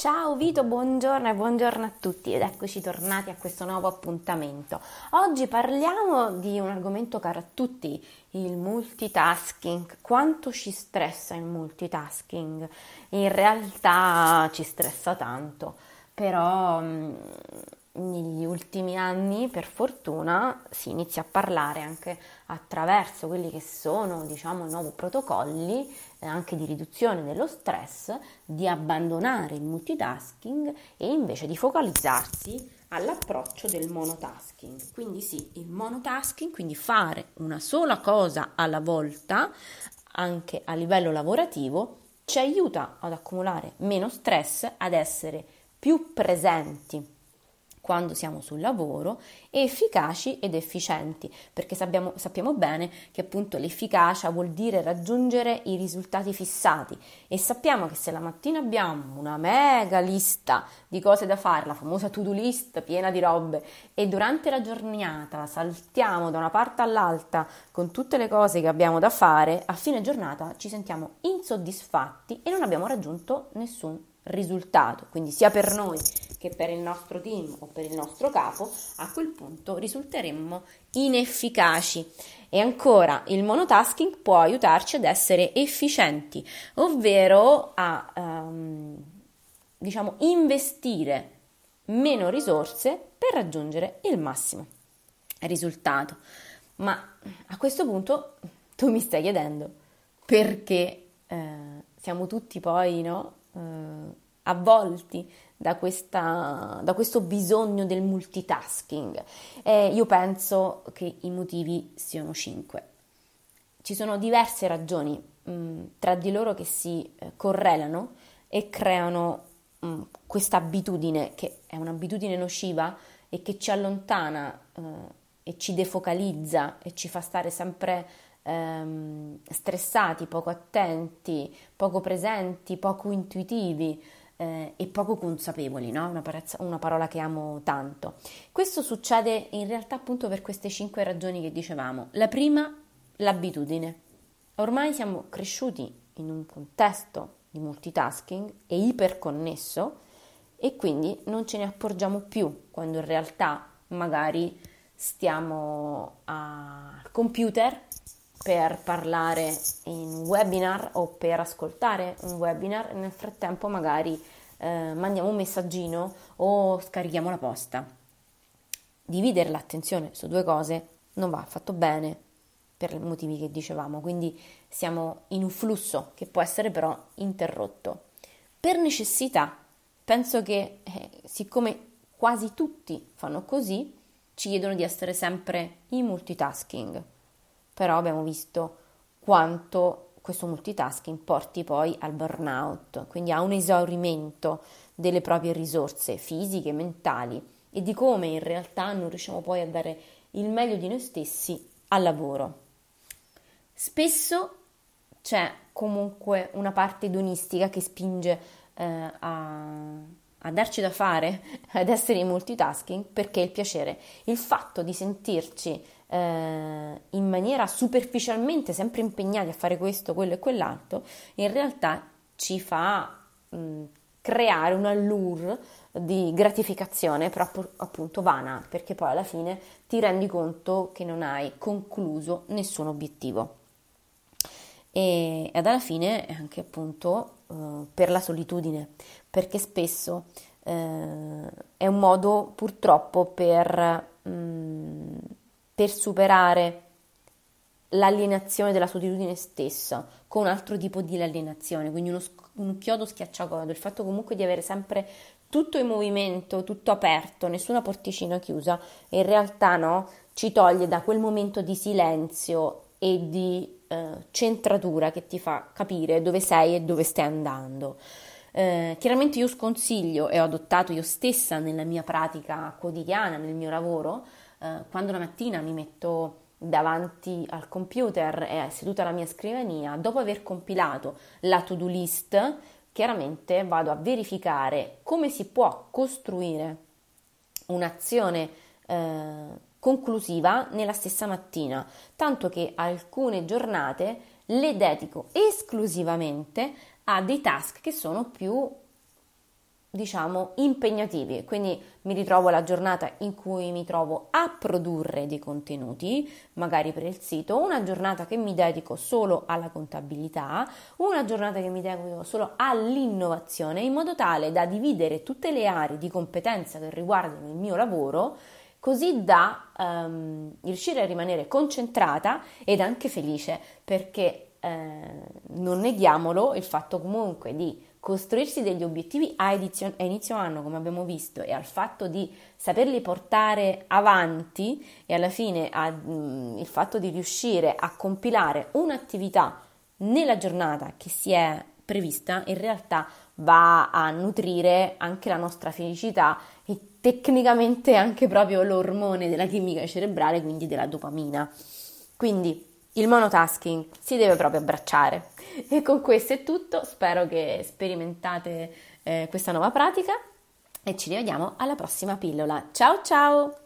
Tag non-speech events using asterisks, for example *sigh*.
Ciao Vito, buongiorno e buongiorno a tutti ed eccoci tornati a questo nuovo appuntamento. Oggi parliamo di un argomento caro a tutti, il multitasking. Quanto ci stressa il multitasking? In realtà ci stressa tanto, però mm, negli ultimi anni, per fortuna, si inizia a parlare anche attraverso quelli che sono, diciamo, i nuovi protocolli eh, anche di riduzione dello stress, di abbandonare il multitasking e invece di focalizzarsi all'approccio del monotasking. Quindi sì, il monotasking, quindi fare una sola cosa alla volta, anche a livello lavorativo, ci aiuta ad accumulare meno stress, ad essere più presenti quando siamo sul lavoro e efficaci ed efficienti, perché sappiamo, sappiamo, bene che appunto l'efficacia vuol dire raggiungere i risultati fissati e sappiamo che se la mattina abbiamo una mega lista di cose da fare, la famosa to-do list piena di robe e durante la giornata saltiamo da una parte all'altra con tutte le cose che abbiamo da fare, a fine giornata ci sentiamo insoddisfatti e non abbiamo raggiunto nessun risultato, quindi sia per noi che per il nostro team o per il nostro capo, a quel punto risulteremmo inefficaci. E ancora, il monotasking può aiutarci ad essere efficienti, ovvero a um, diciamo investire meno risorse per raggiungere il massimo risultato. Ma a questo punto tu mi stai chiedendo perché eh, siamo tutti poi no, eh, avvolti da, questa, da, questo bisogno del multitasking. E io penso che i motivi siano cinque. Ci sono diverse ragioni mh, mm, tra di loro che si eh, correlano e creano mm, questa abitudine che è un'abitudine nociva e che ci allontana eh, e ci defocalizza e ci fa stare sempre ehm, stressati, poco attenti, poco presenti, poco intuitivi eh, e poco consapevoli, no? una, parezza, una parola che amo tanto. Questo succede in realtà appunto per queste cinque ragioni che dicevamo. La prima, l'abitudine. Ormai siamo cresciuti in un contesto di multitasking e iperconnesso e quindi non ce ne accorgiamo più quando in realtà magari stiamo al computer per parlare in webinar o per ascoltare un webinar, nel frattempo magari eh, mandiamo un messaggino o scarichiamo la posta. Dividere l'attenzione su due cose non va affatto bene per i motivi che dicevamo, quindi siamo in un flusso che può essere però interrotto. Per necessità, penso che eh, siccome quasi tutti fanno così, ci chiedono di essere sempre in multitasking però abbiamo visto quanto questo multitasking porti poi al burnout, quindi a un esaurimento delle proprie risorse fisiche, mentali e di come in realtà non riusciamo poi a dare il meglio di noi stessi al lavoro. Spesso c'è comunque una parte edonistica che spinge eh, a, a darci da fare, *laughs* ad essere in multitasking, perché il piacere, il fatto di sentirci eh, in maniera superficialmente sempre impegnati a fare questo, quello e quell'altro, in realtà ci fa mh, creare un allure di gratificazione, però appunto vana, perché poi alla fine ti rendi conto che non hai concluso nessun obiettivo. E, ed alla fine anche appunto eh, per la solitudine, perché spesso eh, è un modo purtroppo per mh, per superare l'alienazione della solitudine stessa con un altro tipo di alienazione, quindi uno, un chiodo schiacciagodo, il fatto comunque di avere sempre tutto in movimento, tutto aperto, nessuna porticina chiusa, in realtà no, ci toglie da quel momento di silenzio e di eh, centratura che ti fa capire dove sei e dove stai andando. Eh, chiaramente io sconsiglio e ho adottato io stessa nella mia pratica quotidiana, nel mio lavoro, eh, quando la mattina mi metto davanti al computer e seduta alla mia scrivania, dopo aver compilato la to-do list, chiaramente vado a verificare come si può costruire un'azione eh, conclusiva nella stessa mattina, tanto che alcune giornate le dedico esclusivamente a dei task che sono più diciamo, impegnativi, quindi mi ritrovo la giornata in cui mi trovo a produrre dei contenuti, magari per il sito, una giornata che mi dedico solo alla contabilità, una giornata che mi dedico solo all'innovazione, in modo tale da dividere tutte le aree di competenza che riguardano il mio lavoro, così da um, riuscire a rimanere concentrata ed anche felice, perché eh, non neghiamolo il fatto comunque di costruirsi degli obiettivi a, edizio, a, inizio anno, come abbiamo visto, e al fatto di saperli portare avanti e alla fine a, mh, mm, il fatto di riuscire a compilare un'attività nella giornata che si è prevista, in realtà va a nutrire anche la nostra felicità e tecnicamente anche proprio l'ormone della chimica cerebrale, quindi della dopamina. Quindi il monotasking si deve proprio abbracciare. E con questo è tutto, spero che sperimentate eh, questa nuova pratica e ci rivediamo alla prossima pillola. Ciao ciao!